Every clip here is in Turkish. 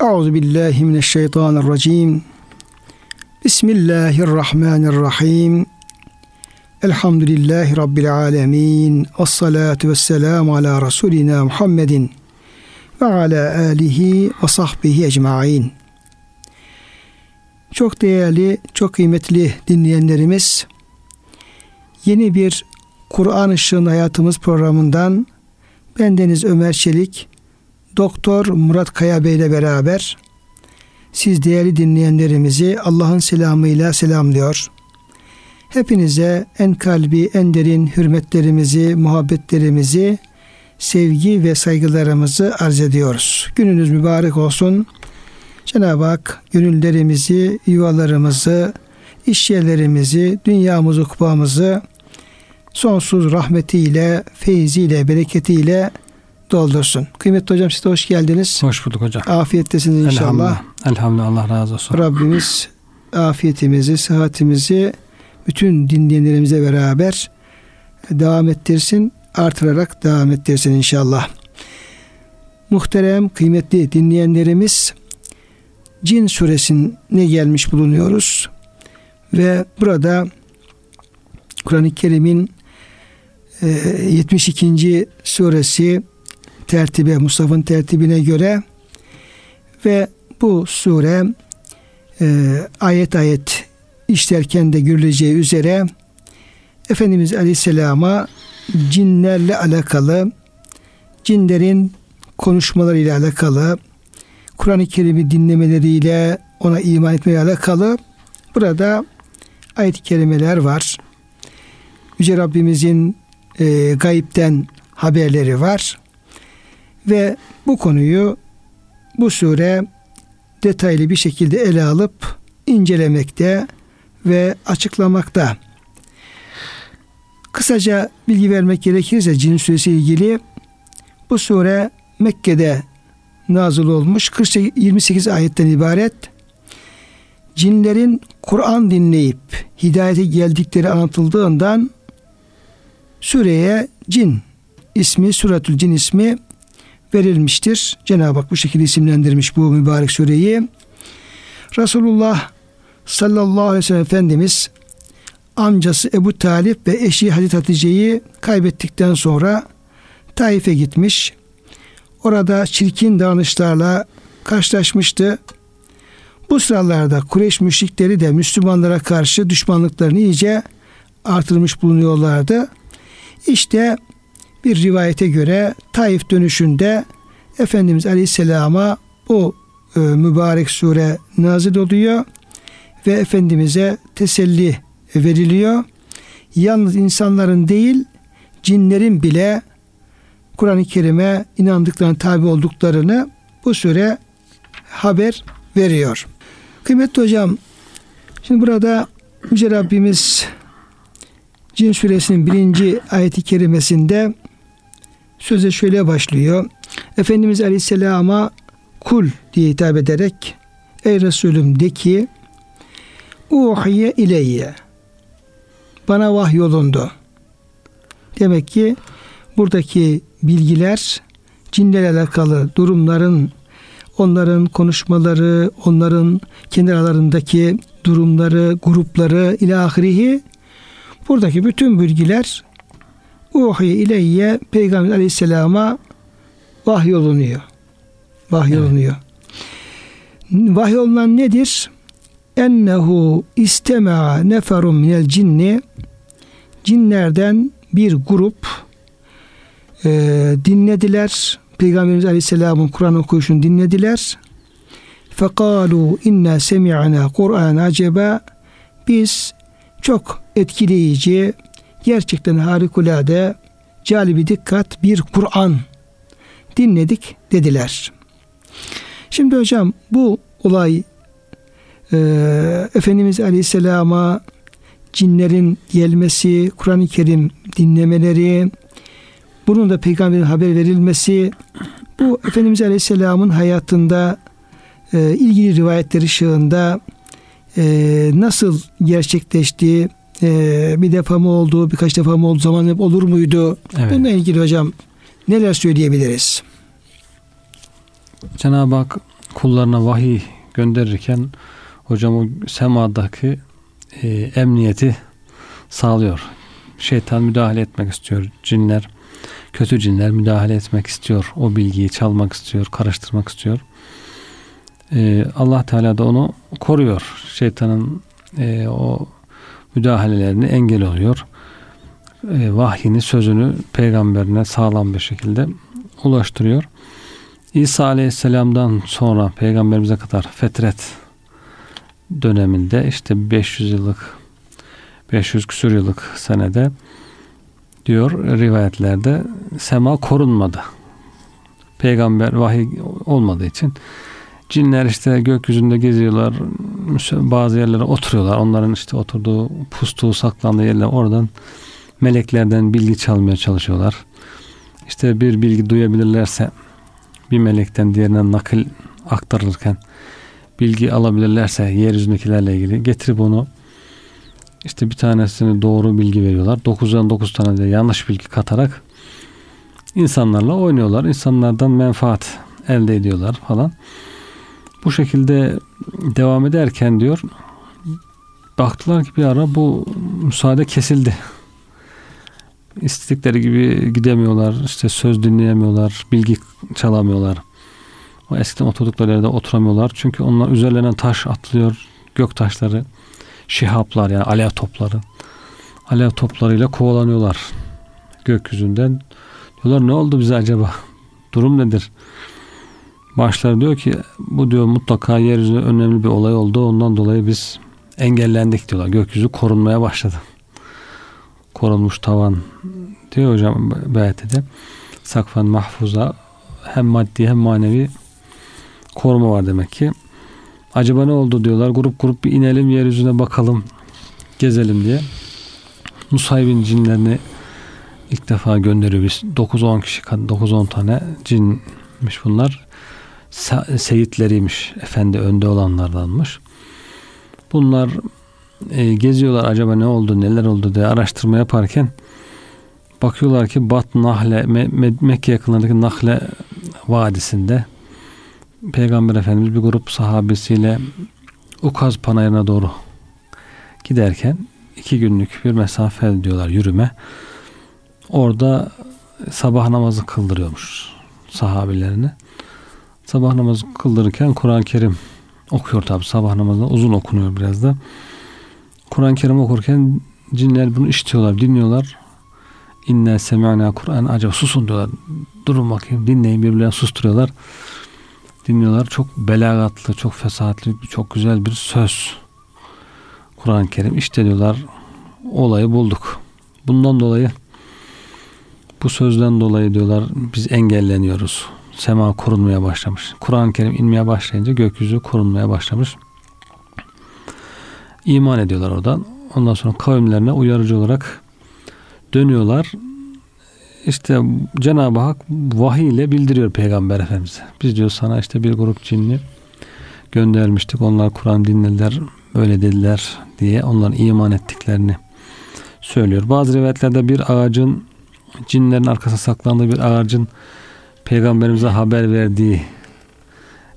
Euzu billahi mineşşeytanirracim. Bismillahirrahmanirrahim. Elhamdülillahi rabbil alamin. Ves salatu vesselamu ala rasulina Muhammedin ve ala alihi ve sahbihi ecmaîn. Çok değerli, çok kıymetli dinleyenlerimiz, yeni bir Kur'an Işığın Hayatımız programından bendeniz Ömer Çelik, Doktor Murat Kaya Bey ile beraber siz değerli dinleyenlerimizi Allah'ın selamıyla selamlıyor. Hepinize en kalbi, en derin hürmetlerimizi, muhabbetlerimizi, sevgi ve saygılarımızı arz ediyoruz. Gününüz mübarek olsun. Cenab-ı Hak gönüllerimizi, yuvalarımızı, iş yerlerimizi, dünyamızı, kupamızı sonsuz rahmetiyle, feyziyle, bereketiyle doldursun. Kıymetli hocam size hoş geldiniz. Hoş bulduk hocam. Afiyettesiniz inşallah. Elhamdülillah. Elhamdülillah Allah razı olsun. Rabbimiz afiyetimizi, sıhhatimizi bütün dinleyenlerimize beraber devam ettirsin, artırarak devam ettirsin inşallah. Muhterem, kıymetli dinleyenlerimiz Cin suresine gelmiş bulunuyoruz. Ve burada Kur'an-ı Kerim'in 72. suresi tertibe, Mustafa'nın tertibine göre ve bu sure e, ayet ayet işlerken de görüleceği üzere Efendimiz Aleyhisselam'a cinlerle alakalı, cinlerin konuşmalarıyla alakalı, Kur'an-ı Kerim'i dinlemeleriyle ona iman etmeyle alakalı burada ayet-i kerimeler var. Yüce Rabbimizin e, gayipten haberleri var. Ve bu konuyu bu sure detaylı bir şekilde ele alıp incelemekte ve açıklamakta. Kısaca bilgi vermek gerekirse cin suresi ilgili bu sure Mekke'de nazıl olmuş 48, 28 ayetten ibaret. Cinlerin Kur'an dinleyip hidayete geldikleri anlatıldığından sureye cin ismi, suratül cin ismi verilmiştir. Cenab-ı Hak bu şekilde isimlendirmiş bu mübarek sureyi. Resulullah sallallahu aleyhi ve sellem Efendimiz amcası Ebu Talip ve eşi Hazreti Hatice'yi kaybettikten sonra Taif'e gitmiş. Orada çirkin davranışlarla karşılaşmıştı. Bu sıralarda Kureyş müşrikleri de Müslümanlara karşı düşmanlıklarını iyice artırmış bulunuyorlardı. İşte bir rivayete göre Taif dönüşünde Efendimiz Aleyhisselam'a bu e, mübarek sure nazil oluyor ve Efendimiz'e teselli veriliyor. Yalnız insanların değil cinlerin bile Kur'an-ı Kerim'e inandıklarını tabi olduklarını bu sure haber veriyor. Kıymetli hocam şimdi burada Yüce Rabbimiz Cin suresinin birinci ayeti kerimesinde söze şöyle başlıyor. Efendimiz Aleyhisselam'a kul diye hitap ederek ey Resulüm de ki uhiye ileyye bana vahyolundu. Demek ki buradaki bilgiler cinlerle alakalı durumların onların konuşmaları, onların kendi aralarındaki durumları, grupları ilahirihi buradaki bütün bilgiler uhiye ileyye Peygamber aleyhisselama vahyolunuyor. Vahyolunuyor. Evet. Vahyolunan nedir? Ennehu istema'a neferun minel cinni cinlerden bir grup e, dinlediler. Peygamberimiz Aleyhisselam'ın Kur'an okuyuşunu dinlediler. Fekalu inna semi'na Kur'an acaba biz çok etkileyici, gerçekten harikulade, calibi dikkat bir Kur'an dinledik dediler. Şimdi hocam bu olay e, Efendimiz Aleyhisselam'a cinlerin gelmesi, Kur'an-ı Kerim dinlemeleri, bunun da peygamberin haber verilmesi, bu Efendimiz Aleyhisselam'ın hayatında e, ilgili rivayetler ışığında e, nasıl gerçekleşti, e, bir defa mı oldu, birkaç defa mı oldu, zaman hep olur muydu? Evet. Bununla ilgili hocam neler söyleyebiliriz? Cenab-ı Hak kullarına vahiy gönderirken hocam o semadaki e, emniyeti sağlıyor. Şeytan müdahale etmek istiyor. Cinler, kötü cinler müdahale etmek istiyor. O bilgiyi çalmak istiyor, karıştırmak istiyor. E, Allah Teala da onu koruyor. Şeytanın e, o müdahalelerini engel oluyor. E, vahyini, sözünü peygamberine sağlam bir şekilde ulaştırıyor. İsa Aleyhisselam'dan sonra peygamberimize kadar fetret döneminde işte 500 yıllık 500 küsur yıllık senede diyor rivayetlerde sema korunmadı. Peygamber vahiy olmadığı için cinler işte gökyüzünde geziyorlar. Bazı yerlere oturuyorlar. Onların işte oturduğu, pustuğu, saklandığı yerler oradan meleklerden bilgi çalmaya çalışıyorlar. İşte bir bilgi duyabilirlerse bir melekten diğerine nakil aktarılırken bilgi alabilirlerse yeryüzündekilerle ilgili getirip onu işte bir tanesini doğru bilgi veriyorlar. 9'dan 9 tane de yanlış bilgi katarak insanlarla oynuyorlar. İnsanlardan menfaat elde ediyorlar falan. Bu şekilde devam ederken diyor baktılar ki bir ara bu müsaade kesildi. İstedikleri gibi gidemiyorlar, işte söz dinleyemiyorlar, bilgi çalamıyorlar. O eskiden oturdukları yerde oturamıyorlar. Çünkü onlar üzerlerine taş atılıyor, gök taşları, şihaplar yani alev topları. Alev toplarıyla kovalanıyorlar gökyüzünden. Diyorlar ne oldu bize acaba? Durum nedir? Başlar diyor ki bu diyor mutlaka yeryüzünde önemli bir olay oldu. Ondan dolayı biz engellendik diyorlar. Gökyüzü korunmaya başladı. Korunmuş tavan diyor hocam BT'de. Sakfan mahfuza hem maddi hem manevi koruma var demek ki. Acaba ne oldu diyorlar. Grup grup bir inelim yeryüzüne bakalım. Gezelim diye. Nusaybin cinlerini ilk defa gönderiyor biz. 9-10 kişi 9-10 tane cinmiş bunlar. Seyitleriymiş. Efendi önde olanlardanmış. Bunlar e, geziyorlar acaba ne oldu neler oldu diye araştırma yaparken bakıyorlar ki Bat Nahle Me- Mekke yakınlarındaki Nahle Vadisi'nde Peygamber Efendimiz bir grup sahabesiyle Ukaz Panayırı'na doğru giderken iki günlük bir mesafe diyorlar yürüme. Orada sabah namazı kıldırıyormuş sahabilerini. Sabah namazı kıldırırken Kur'an-ı Kerim okuyor tabi sabah namazında uzun okunuyor biraz da. Kur'an-ı Kerim okurken cinler bunu işitiyorlar, dinliyorlar. İnne semi'na Kur'an acaba susun diyorlar. Durun bakayım dinleyin birbirlerine susturuyorlar dinliyorlar. Çok belagatlı, çok fesatlı, çok güzel bir söz. Kur'an-ı Kerim işte diyorlar olayı bulduk. Bundan dolayı bu sözden dolayı diyorlar biz engelleniyoruz. Sema korunmaya başlamış. Kur'an-ı Kerim inmeye başlayınca gökyüzü korunmaya başlamış. İman ediyorlar oradan. Ondan sonra kavimlerine uyarıcı olarak dönüyorlar işte Cenab-ı Hak vahiy ile bildiriyor Peygamber Efendimiz'e. Biz diyor sana işte bir grup cinni göndermiştik. Onlar Kur'an dinlediler, böyle dediler diye onların iman ettiklerini söylüyor. Bazı rivayetlerde bir ağacın cinlerin arkasına saklandığı bir ağacın peygamberimize haber verdiği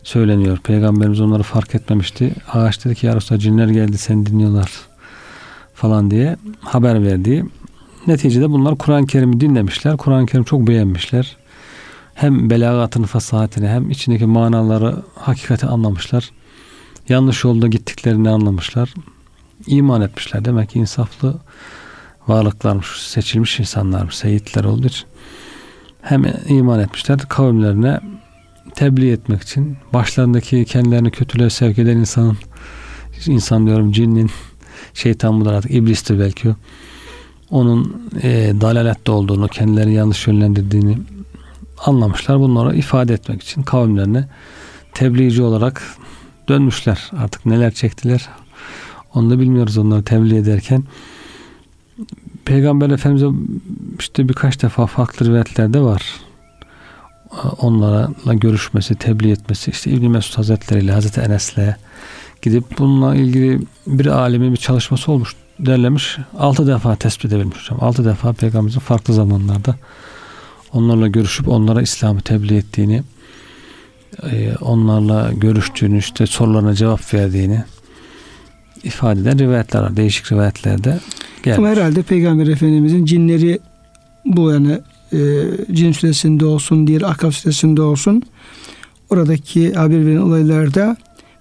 söyleniyor. Peygamberimiz onları fark etmemişti. Ağaç dedi ki ya Resulallah cinler geldi seni dinliyorlar falan diye haber verdiği Neticede bunlar Kur'an-ı Kerim'i dinlemişler. Kur'an-ı Kerim çok beğenmişler. Hem belagatını, fasahatini hem içindeki manaları hakikati anlamışlar. Yanlış yolda gittiklerini anlamışlar. İman etmişler. Demek ki insaflı varlıklarmış, seçilmiş insanlarmış, seyitler olduğu için. Hem iman etmişler kavimlerine tebliğ etmek için başlarındaki kendilerini kötülüğe sevk eden insanın insan diyorum cinnin şeytan budur artık iblistir belki o onun e, dalalette olduğunu, kendileri yanlış yönlendirdiğini anlamışlar. Bunları ifade etmek için kavimlerine tebliğci olarak dönmüşler. Artık neler çektiler onu da bilmiyoruz onları tebliğ ederken. Peygamber Efendimiz'e işte birkaç defa farklı rivayetlerde var. Onlarla görüşmesi, tebliğ etmesi, işte İbn Mesud Hazretleri ile Hazreti Enes'le gidip bununla ilgili bir alemin bir çalışması olmuş derlemiş. Altı defa tespit edebilmiş hocam. Altı defa peygamberimizin farklı zamanlarda onlarla görüşüp onlara İslam'ı tebliğ ettiğini e, onlarla görüştüğünü işte sorularına cevap verdiğini ifade eden rivayetler var. Değişik rivayetlerde gelmiş. Ama herhalde Peygamber Efendimizin cinleri bu yani e, cin süresinde olsun, diğer akaf süresinde olsun oradaki haber veren olaylarda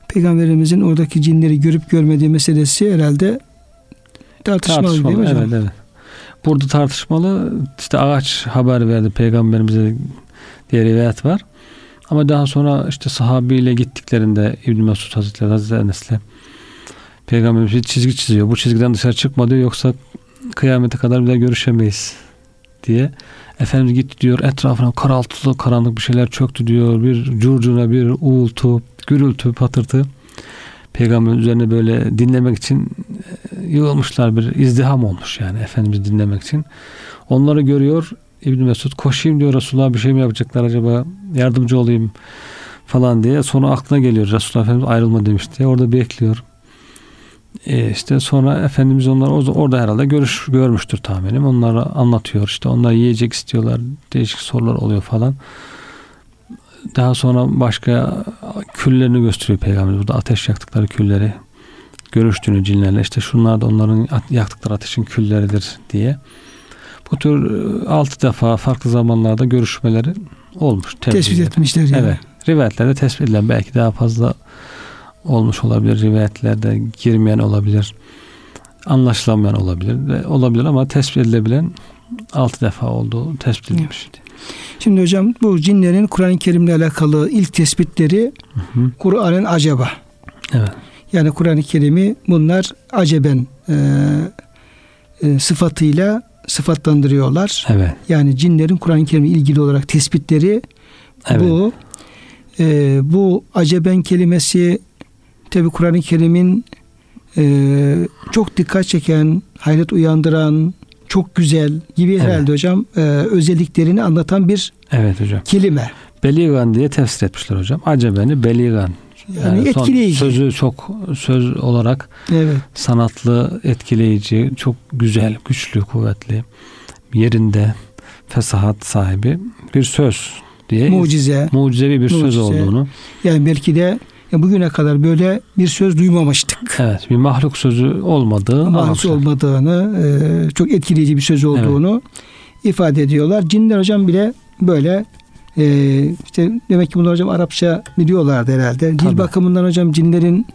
Peygamberimizin oradaki cinleri görüp görmediği meselesi herhalde tartışmalı, tartışmalı değil mi hocam? evet evet. Burada tartışmalı işte ağaç haber verdi peygamberimize diye rivayet var. Ama daha sonra işte sahabiyle gittiklerinde İbn Mesud Hazretleri Hazreti Enes'le Peygamberimiz bir çizgi çiziyor. Bu çizgiden dışarı çıkma diyor yoksa kıyamete kadar bile görüşemeyiz diye. Efendimiz gitti diyor etrafına karaltılı karanlık bir şeyler çöktü diyor. Bir curcuna bir uğultu, gürültü, patırtı. Peygamberin üzerine böyle dinlemek için e, yığılmışlar bir izdiham olmuş yani Efendimiz dinlemek için. Onları görüyor İbn Mesud koşayım diyor Resulullah bir şey mi yapacaklar acaba yardımcı olayım falan diye. Sonra aklına geliyor Resulullah Efendimiz ayrılma demişti. Orada bekliyor. E işte sonra Efendimiz onlar orada herhalde görüş görmüştür tahminim. Onlara anlatıyor işte onlar yiyecek istiyorlar. Değişik sorular oluyor falan. Daha sonra başka küllerini gösteriyor Peygamber. Burada ateş yaktıkları külleri görüştüğünü cinlerle işte şunlar da onların yaktıkları ateşin külleridir diye. Bu tür e, altı defa farklı zamanlarda görüşmeleri olmuş. Tespit etmişler yani. Evet. Rivayetlerde tespit edilen belki daha fazla olmuş olabilir. Rivayetlerde girmeyen olabilir. Anlaşılamayan olabilir. Olabilir ama tespit edilebilen altı defa olduğu tespit edilmiş. Evet. Şimdi hocam bu cinlerin Kur'an-ı Kerim'le alakalı ilk tespitleri Kur'an'ın acaba. Evet. Yani Kur'an-ı Kerim'i bunlar aceben e, e, sıfatıyla sıfatlandırıyorlar. Evet. Yani cinlerin Kur'an-ı Kerim'le ilgili olarak tespitleri evet. bu. E, bu aceben kelimesi tabi Kur'an-ı Kerim'in e, çok dikkat çeken, hayret uyandıran, çok güzel gibi evet. herhalde hocam e, özelliklerini anlatan bir evet hocam. kelime. Beligan diye tefsir etmişler hocam. Acebeni beligan. Yani, yani etkileyici. Sözü çok söz olarak evet. sanatlı, etkileyici, çok güzel, güçlü, kuvvetli, yerinde fesahat sahibi bir söz diye mucize mucizevi bir mucize. söz olduğunu. Yani belki de ya bugüne kadar böyle bir söz duymamıştık. Evet, bir mahluk sözü olmadığı mahluk olmadığını, e, çok etkileyici bir söz olduğunu evet. ifade ediyorlar. Cinler hocam bile böyle e, işte demek ki bunlar hocam Arapça biliyorlardı herhalde. Tabii. Dil bakımından hocam cinlerin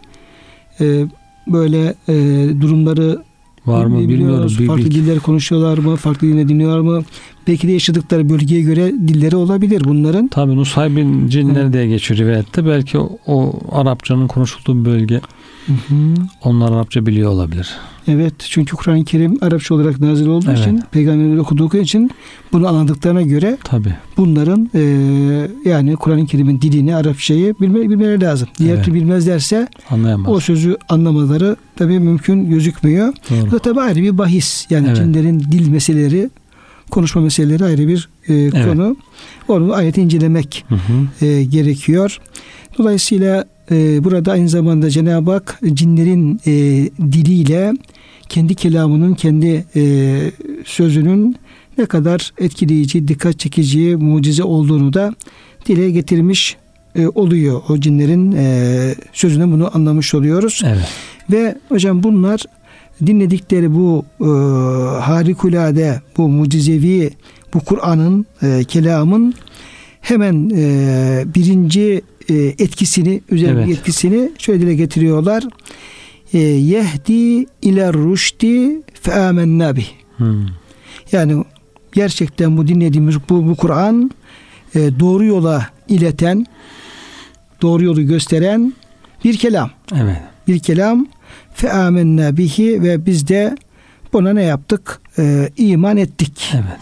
e, böyle e, durumları Var mı bilmiyoruz. Farklı diller konuşuyorlar mı? Farklı dille dinliyorlar mı? Belki de yaşadıkları bölgeye göre dilleri olabilir bunların. Tabii Nusaybin cinleri diye geçiyor rivayette. Belki o, o Arapçanın konuşulduğu bölge. Hı hı. Onlar Arapça biliyor olabilir. Evet çünkü Kur'an-ı Kerim Arapça olarak nazil olduğu evet. için peygamberler okuduğu için bunu anladıklarına göre Tabii. bunların e, yani Kur'an-ı Kerim'in dilini Arapçayı bilme, bilmeleri lazım. Diğer evet. türlü bilmezlerse Anlayamaz. o sözü anlamaları tabii mümkün gözükmüyor. Doğru. Bu da tabii ayrı bir bahis. Yani evet. cinlerin dil meseleleri konuşma meseleleri ayrı bir e, evet. konu. Onu ayet incelemek hı hı. E, gerekiyor. Dolayısıyla e, burada aynı zamanda Cenab-ı Hak cinlerin e, diliyle kendi kelamının, kendi e, sözünün ne kadar etkileyici, dikkat çekici, mucize olduğunu da dile getirmiş e, oluyor. O cinlerin e, sözünden bunu anlamış oluyoruz. Evet. Ve hocam bunlar dinledikleri bu e, harikulade, bu mucizevi, bu Kur'an'ın, e, kelamın hemen e, birinci e, etkisini, üzerindeki evet. etkisini şöyle dile getiriyorlar. E, Yehdi ile rüşti fe amennâ bih. Hmm. Yani gerçekten bu dinlediğimiz bu, bu Kur'an e, doğru yola ileten, doğru yolu gösteren bir kelam. Evet. Bir kelam fe amennâ bihi ve biz de buna ne yaptık? E, iman ettik. Evet.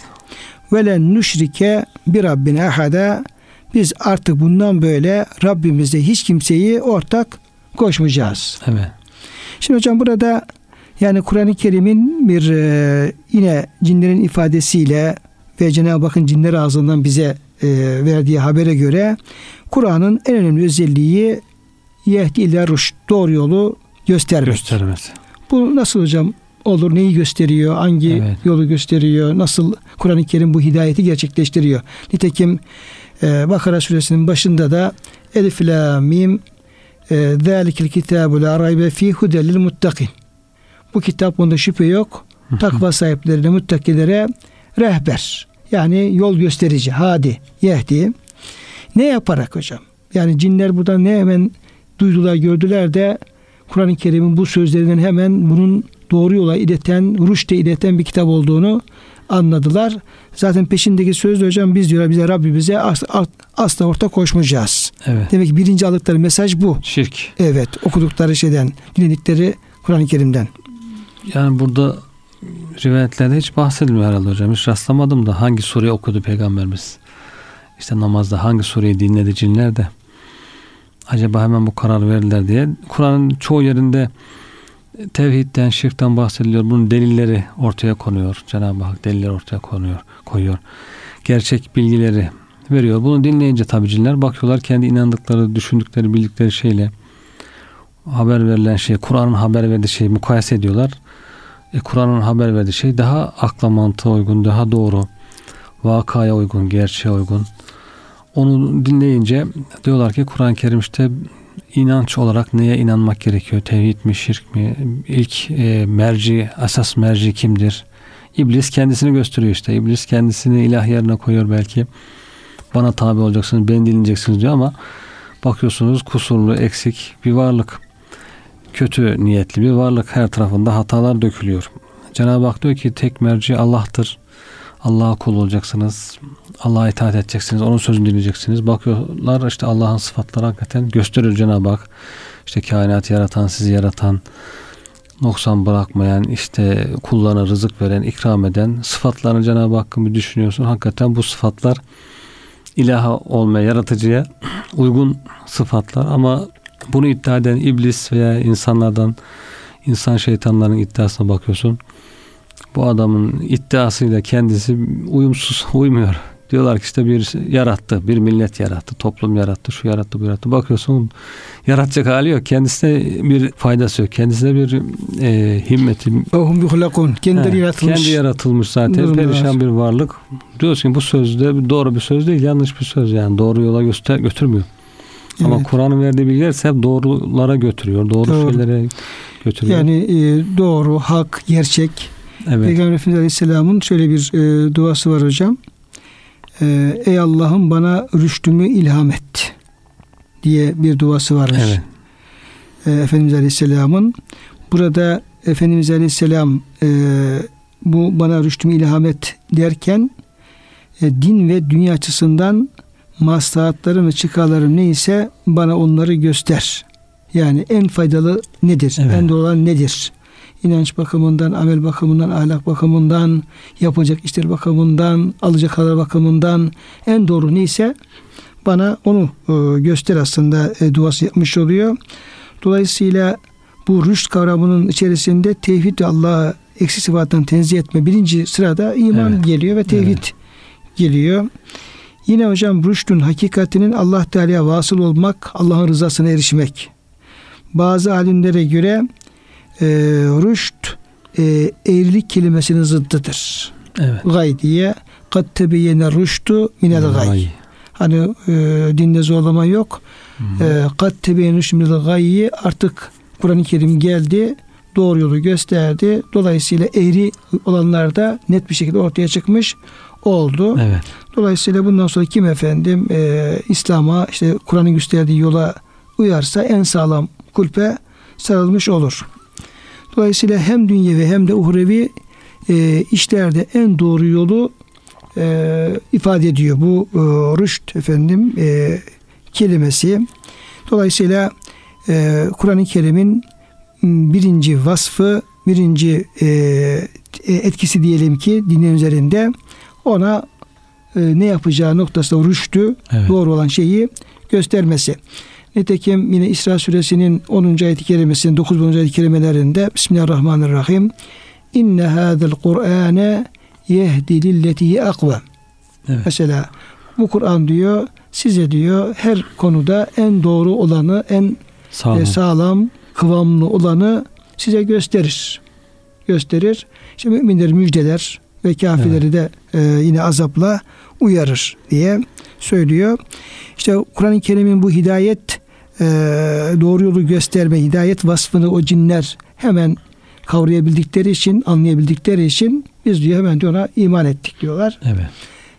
Ve len nüşrike bir Rabbine ahada biz artık bundan böyle Rabbimizde hiç kimseyi ortak koşmayacağız. Evet. Şimdi hocam burada yani Kur'an-ı Kerim'in bir e, yine cinlerin ifadesiyle ve Cenab-ı Hakk'ın cinler ağzından bize e, verdiği habere göre Kur'an'ın en önemli özelliği yehdi ile ruş doğru yolu göstermek. Göstermesi. Bu nasıl hocam olur? Neyi gösteriyor? Hangi evet. yolu gösteriyor? Nasıl Kur'an-ı Kerim bu hidayeti gerçekleştiriyor? Nitekim e, Bakara suresinin başında da Elif la mim e, Zâlikil kitâbu la raybe fî hudelil muttakin. Bu kitap onda şüphe yok. Takva sahiplerine, muttakilere rehber. Yani yol gösterici, hadi, yehdi. Ne yaparak hocam? Yani cinler buradan ne hemen duydular, gördüler de Kur'an-ı Kerim'in bu sözlerinden hemen bunun doğru yola ileten, rüşte ileten bir kitap olduğunu anladılar. Zaten peşindeki söz de hocam biz diyorlar bize Rabbimize asla, asla orta koşmayacağız. Evet. Demek ki birinci aldıkları mesaj bu. Şirk. Evet okudukları şeyden, dinledikleri Kur'an-ı Kerim'den. Yani burada rivayetlerde hiç bahsedilmiyor herhalde hocam. Hiç rastlamadım da hangi sureyi okudu peygamberimiz. İşte namazda hangi sureyi dinledi cinler de. Acaba hemen bu karar verirler diye. Kur'an'ın çoğu yerinde tevhidden, şirkten bahsediliyor. Bunun delilleri ortaya konuyor. Cenab-ı Hak deliller ortaya konuyor, koyuyor. Gerçek bilgileri veriyor. Bunu dinleyince tabi cinler bakıyorlar kendi inandıkları, düşündükleri, bildikleri şeyle haber verilen şey, Kur'an'ın haber verdiği şeyi mukayese ediyorlar. E, Kur'an'ın haber verdiği şey daha akla mantığa uygun, daha doğru, vakaya uygun, gerçeğe uygun. Onu dinleyince diyorlar ki Kur'an-ı Kerim işte inanç olarak neye inanmak gerekiyor? Tevhid mi, şirk mi? İlk e, merci, asas merci kimdir? İblis kendisini gösteriyor işte. İblis kendisini ilah yerine koyuyor belki. Bana tabi olacaksınız, beni dinleyeceksiniz diyor ama bakıyorsunuz kusurlu, eksik bir varlık. Kötü niyetli bir varlık. Her tarafında hatalar dökülüyor. Cenab-ı Hak diyor ki tek merci Allah'tır. Allah'a kul olacaksınız. Allah'a itaat edeceksiniz. Onun sözünü dinleyeceksiniz. Bakıyorlar işte Allah'ın sıfatları hakikaten gösteriyor Cenab-ı Hak. İşte kainatı yaratan, sizi yaratan, noksan bırakmayan, işte kullarına rızık veren, ikram eden sıfatlarını Cenab-ı Hakk'ın bir düşünüyorsun. Hakikaten bu sıfatlar ilaha olmaya, yaratıcıya uygun sıfatlar ama bunu iddia eden iblis veya insanlardan insan şeytanların iddiasına bakıyorsun. Bu adamın iddiasıyla kendisi uyumsuz, uymuyor. Diyorlar ki işte bir yarattı, bir millet yarattı, toplum yarattı, şu yarattı, bu yarattı. Bakıyorsun yaratacak hali yok. Kendisine bir faydası yok. Kendisine bir e, himmeti. Kendileri yaratılmış. Kendi yaratılmış zaten. Durumlar. Perişan bir varlık. Diyorsun ki bu sözde doğru bir söz değil, yanlış bir söz. Yani doğru yola göster götürmüyor. Evet. Ama Kur'an'ın verdiği bilgiler ise hep doğrulara götürüyor. Doğru, doğru. şeylere götürüyor. Yani e, doğru, hak, gerçek. Evet. Peygamber Efendimiz Aleyhisselam'ın şöyle bir e, duası var hocam. E, Ey Allah'ım bana rüştümü ilham et diye bir duası varmış. Evet. E, Efendimiz Aleyhisselam'ın burada Efendimiz Aleyhisselam e, bu bana rüştümü ilham et derken e, din ve dünya açısından maslahatlarım ve çıkarlarım neyse bana onları göster. Yani en faydalı nedir? Evet. En doğru olan nedir? İnanç bakımından, amel bakımından, ahlak bakımından, yapacak işler bakımından, alacak haber bakımından en doğru neyse bana onu e, göster aslında e, duası yapmış oluyor. Dolayısıyla bu rüşt kavramının içerisinde tevhid ve Allah'a eksik sıfattan tenzih etme birinci sırada iman evet. geliyor ve tevhid evet. geliyor. Yine hocam rüştün hakikatinin Allah Teala'ya vasıl olmak, Allah'ın rızasına erişmek. Bazı alimlere göre e, rüşt e, eğrilik kelimesinin zıddıdır. Evet. Gay diye kad tebeyyene rüştü minel gay. Hani e, dinde zorlama yok. E, kad tebeyyene rüştü minel gayyi artık Kur'an-ı Kerim geldi doğru yolu gösterdi. Dolayısıyla eğri olanlar da net bir şekilde ortaya çıkmış oldu. Evet. Dolayısıyla bundan sonra kim efendim e, İslam'a işte Kur'an'ın gösterdiği yola uyarsa en sağlam kulpe sarılmış olur. Dolayısıyla hem dünyevi hem de uhrevi e, işlerde en doğru yolu e, ifade ediyor bu e, rüşt efendim e, kelimesi. Dolayısıyla e, Kur'an-ı Kerim'in birinci vasfı, birinci e, etkisi diyelim ki dinin üzerinde ona e, ne yapacağı noktasında rüştü evet. doğru olan şeyi göstermesi. Nitekim yine İsra suresinin 10. ayet-i kerimesinin 9. ayet-i kerimelerinde Bismillahirrahmanirrahim İnne hâzel Kur'âne yehdi lilletihi akve. Evet. Mesela bu Kur'an diyor size diyor her konuda en doğru olanı en sağlam, e, sağlam kıvamlı olanı size gösterir. Gösterir. İşte müminleri müjdeler ve kafirleri evet. de e, yine azapla uyarır diye söylüyor. İşte Kur'an-ı Kerim'in bu hidayet e, doğru yolu gösterme, hidayet vasfını o cinler hemen kavrayabildikleri için, anlayabildikleri için biz diyor hemen diyor ona iman ettik diyorlar. Evet.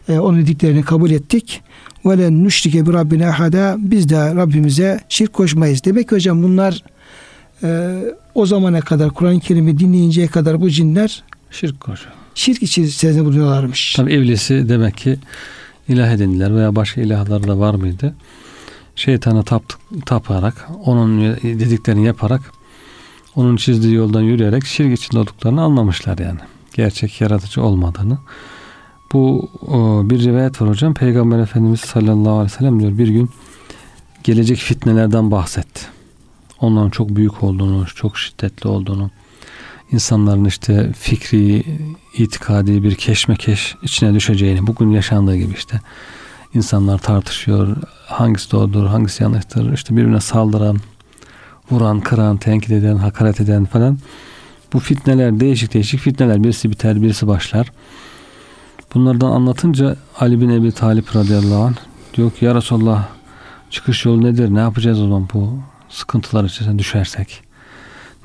E, onun dediklerini kabul ettik. Ve len nüşrike bir Rabbine ahada biz de Rabbimize şirk koşmayız. Demek ki hocam bunlar e, o zamana kadar Kur'an-ı Kerim'i dinleyinceye kadar bu cinler şirk koşuyor. Şirk içerisinde bulunuyorlarmış. Tabi iblisi demek ki ilah edindiler veya başka ilahlar da var mıydı? Şeytana tap, taparak, onun dediklerini yaparak, onun çizdiği yoldan yürüyerek şirk içinde olduklarını anlamışlar yani. Gerçek yaratıcı olmadığını. Bu bir rivayet var hocam. Peygamber Efendimiz sallallahu aleyhi ve sellem diyor bir gün gelecek fitnelerden bahsetti. Onların çok büyük olduğunu, çok şiddetli olduğunu, insanların işte fikri, itikadi bir keşmekeş içine düşeceğini, bugün yaşandığı gibi işte insanlar tartışıyor, hangisi doğrudur, hangisi yanlıştır, işte birbirine saldıran, vuran, kıran, tenkit eden, hakaret eden falan. Bu fitneler, değişik değişik fitneler, birisi biter, birisi başlar. Bunlardan anlatınca Ali bin Ebi Talip radıyallahu anh diyor ki ya Resulallah çıkış yolu nedir? Ne yapacağız o zaman bu sıkıntılar içerisine düşersek?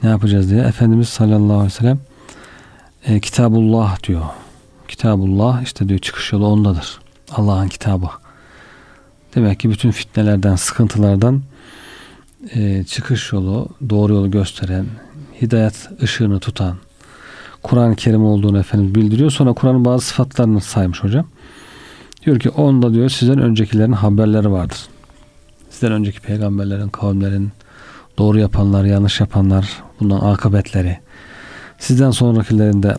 Ne yapacağız diye. Efendimiz sallallahu aleyhi ve sellem e, Kitabullah diyor. Kitabullah işte diyor çıkış yolu ondadır. Allah'ın kitabı. Demek ki bütün fitnelerden, sıkıntılardan e, çıkış yolu, doğru yolu gösteren, hidayet ışığını tutan, Kur'an-ı Kerim olduğunu Efendimiz bildiriyor. Sonra Kur'an'ın bazı sıfatlarını saymış hocam. Diyor ki onda diyor sizden öncekilerin haberleri vardır. Sizden önceki peygamberlerin, kavimlerin, doğru yapanlar, yanlış yapanlar, bundan akıbetleri. Sizden sonrakilerin de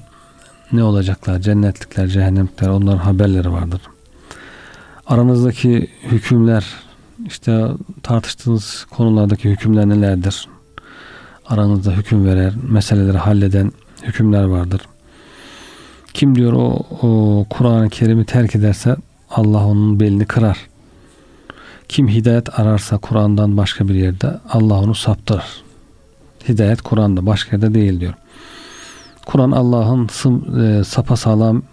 ne olacaklar, cennetlikler, cehennemlikler onların haberleri vardır. Aranızdaki hükümler, işte tartıştığınız konulardaki hükümler nelerdir? Aranızda hüküm veren, meseleleri halleden hükümler vardır. Kim diyor o, o Kur'an-ı Kerim'i terk ederse Allah onun belini kırar. Kim hidayet ararsa Kur'an'dan başka bir yerde Allah onu saptırır. Hidayet Kur'an'da başka yerde değil diyor. Kur'an Allah'ın e, sapasağlam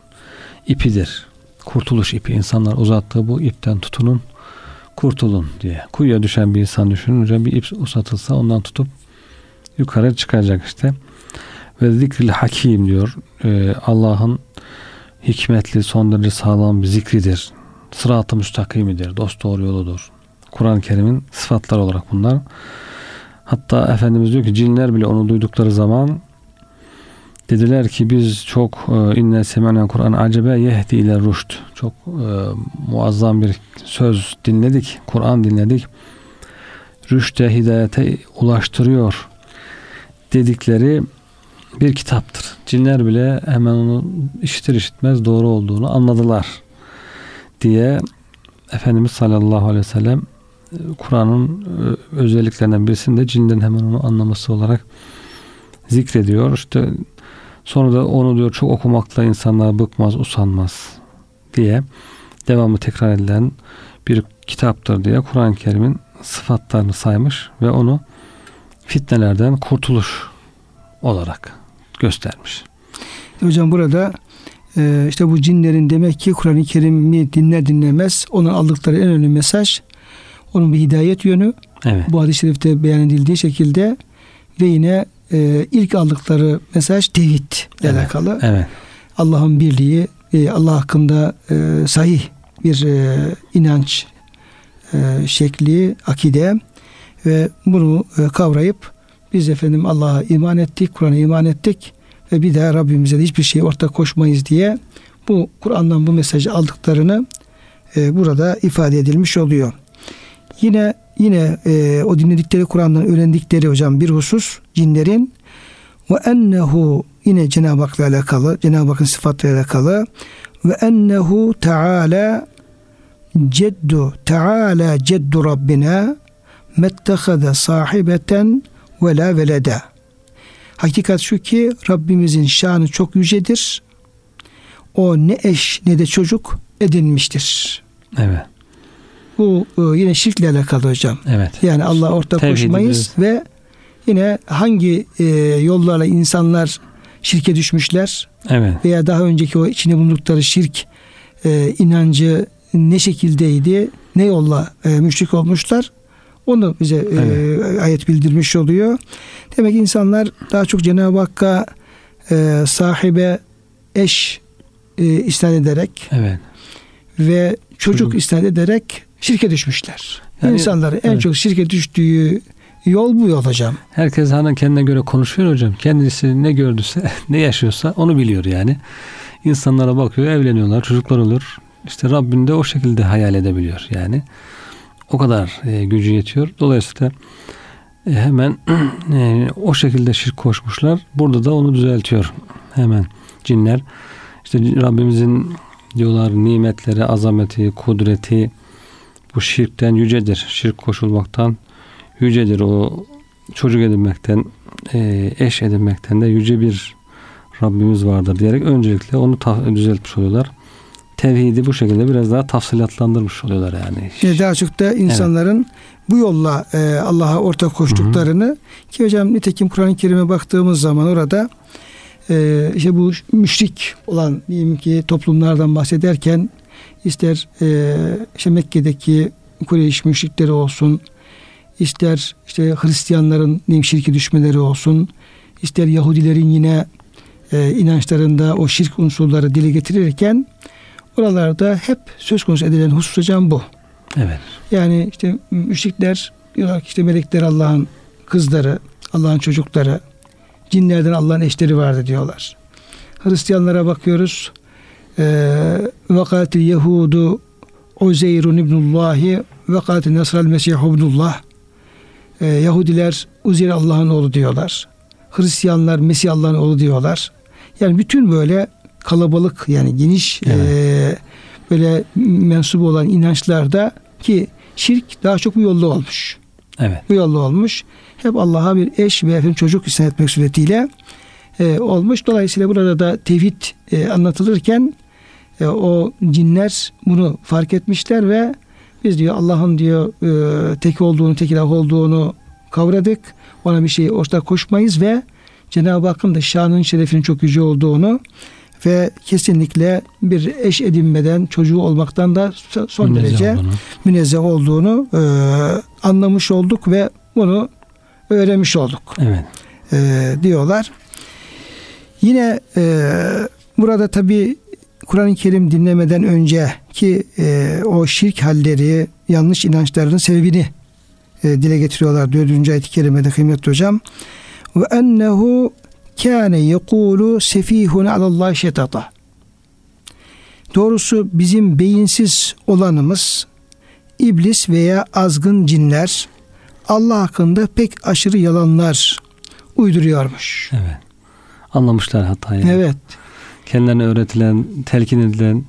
ipidir. Kurtuluş ipi. İnsanlar uzattığı bu ipten tutunun kurtulun diye. Kuyuya düşen bir insan düşünün. Hocam bir ip uzatılsa ondan tutup yukarı çıkacak işte ve zikril hakim diyor. Ee, Allah'ın hikmetli, son derece sağlam bir zikridir. Sırat-ı müstakimidir. Dost doğru yoludur. Kur'an-ı Kerim'in sıfatları olarak bunlar. Hatta Efendimiz diyor ki cinler bile onu duydukları zaman dediler ki biz çok e, inne semenen Kur'an acebe yehdi ile ruşt. Çok e, muazzam bir söz dinledik. Kur'an dinledik. Rüşte hidayete ulaştırıyor dedikleri bir kitaptır. Cinler bile hemen onu işitir işitmez doğru olduğunu anladılar diye Efendimiz sallallahu aleyhi ve sellem Kur'an'ın e, özelliklerinden birisinde cinlerin hemen onu anlaması olarak zikrediyor. İşte sonra da onu diyor çok okumakla insanlar bıkmaz, usanmaz diye devamı tekrar edilen bir kitaptır diye Kur'an-ı Kerim'in sıfatlarını saymış ve onu fitnelerden kurtuluş olarak göstermiş. Hocam burada e, işte bu cinlerin demek ki Kur'an-ı Kerim'i dinler dinlemez onun aldıkları en önemli mesaj onun bir hidayet yönü. Evet. Bu hadis-i şerifte beyan edildiği şekilde ve yine e, ilk aldıkları mesaj tevhid ile evet. alakalı. Evet. Allah'ın birliği, e, Allah hakkında e, sahih bir e, inanç e, şekli, akide ve bunu e, kavrayıp biz efendim Allah'a iman ettik, Kur'an'a iman ettik ve bir daha Rabbimize de hiçbir şey ortak koşmayız diye bu Kur'an'dan bu mesajı aldıklarını e, burada ifade edilmiş oluyor. Yine yine e, o dinledikleri Kur'an'dan öğrendikleri hocam bir husus cinlerin ve ennehu yine Cenab-ı Hak'la alakalı, Cenab-ı Hakk'ın sıfatıyla alakalı ve ennehu teala ceddu teala ceddu Rabbina mettehade sahibeten ve la velede. Hakikat şu ki Rabbimizin şanı çok yücedir. O ne eş ne de çocuk edinmiştir. Evet. Bu e, yine şirkle alakalı hocam. Evet. Yani Allah ortak koşmayız ve yine hangi e, yollarla insanlar şirke düşmüşler evet. veya daha önceki o içinde bulundukları şirk e, inancı ne şekildeydi, ne yolla e, müşrik olmuşlar. Onu bize e, evet. e, ayet bildirmiş oluyor. Demek ki insanlar daha çok Cenab-ı Hakk'a e, sahibe eş e, isnat ederek evet. ve çocuk, çocuk isnat ederek şirke düşmüşler. Yani, İnsanların en evet. çok şirke düştüğü yol bu yol hocam. Herkes hani kendine göre konuşuyor hocam. Kendisi ne gördüyse, ne yaşıyorsa onu biliyor yani. İnsanlara bakıyor, evleniyorlar, çocuklar olur. İşte Rabbim de o şekilde hayal edebiliyor yani. O kadar e, gücü yetiyor. Dolayısıyla e, hemen e, o şekilde şirk koşmuşlar. Burada da onu düzeltiyor hemen cinler. İşte Rabbimizin diyorlar nimetleri, azameti, kudreti bu şirkten yücedir. Şirk koşulmaktan yücedir. O çocuk edinmekten, e, eş edinmekten de yüce bir Rabbimiz vardır diyerek öncelikle onu düzeltmiş oluyorlar. Tevhidi bu şekilde biraz daha tafsilatlandırmış oluyorlar yani. yani daha çok da insanların evet. bu yolla e, Allah'a ortak koştuklarını Hı-hı. ki hocam nitekim Kur'an-ı Kerim'e baktığımız zaman orada e, işte bu müşrik olan diyeyim ki toplumlardan bahsederken ister e, işte Mekke'deki Kureyş müşrikleri olsun, ister işte Hristiyanların şirki düşmeleri olsun, ister Yahudilerin yine e, inançlarında o şirk unsurları dile getirirken oralarda hep söz konusu edilen husus hocam bu. Evet. Yani işte müşrikler diyorlar ki işte melekler Allah'ın kızları, Allah'ın çocukları, cinlerden Allah'ın eşleri vardı diyorlar. Hristiyanlara bakıyoruz. Vakatil Yehudu Uzeyrun ibnullahi vakatil Nasral Mesih ibnullah. Yahudiler Uzeyr Allah'ın oğlu diyorlar. Hristiyanlar Mesih Allah'ın oğlu diyorlar. Yani bütün böyle kalabalık yani geniş evet. e, böyle mensup olan inançlarda ki şirk daha çok bu yolda olmuş. Evet. Bu yolda olmuş. Hep Allah'a bir eş ve efendim çocuk isnat etmek suretiyle e, olmuş. Dolayısıyla burada da tevhid e, anlatılırken e, o cinler bunu fark etmişler ve biz diyor Allah'ın diyor e, tek olduğunu, tek ilah olduğunu kavradık. Ona bir şey ortak koşmayız ve Cenab-ı Hakk'ın da şanın şerefinin çok yüce olduğunu ve kesinlikle bir eş edinmeden çocuğu olmaktan da son münezzeh derece olduğunu. münezzeh olduğunu e, anlamış olduk ve bunu öğrenmiş olduk. Evet. E, diyorlar. Yine e, burada tabi Kur'an-ı Kerim dinlemeden önce ki e, o şirk halleri, yanlış inançlarının sebebini e, dile getiriyorlar. Dördüncü ayet-i kerimede kıymetli hocam. Ve ennehu kâne yekûlu sefîhun alallâh şetata. Doğrusu bizim beyinsiz olanımız iblis veya azgın cinler Allah hakkında pek aşırı yalanlar uyduruyormuş. Evet. Anlamışlar hatayı. Evet. Kendilerine öğretilen, telkin edilen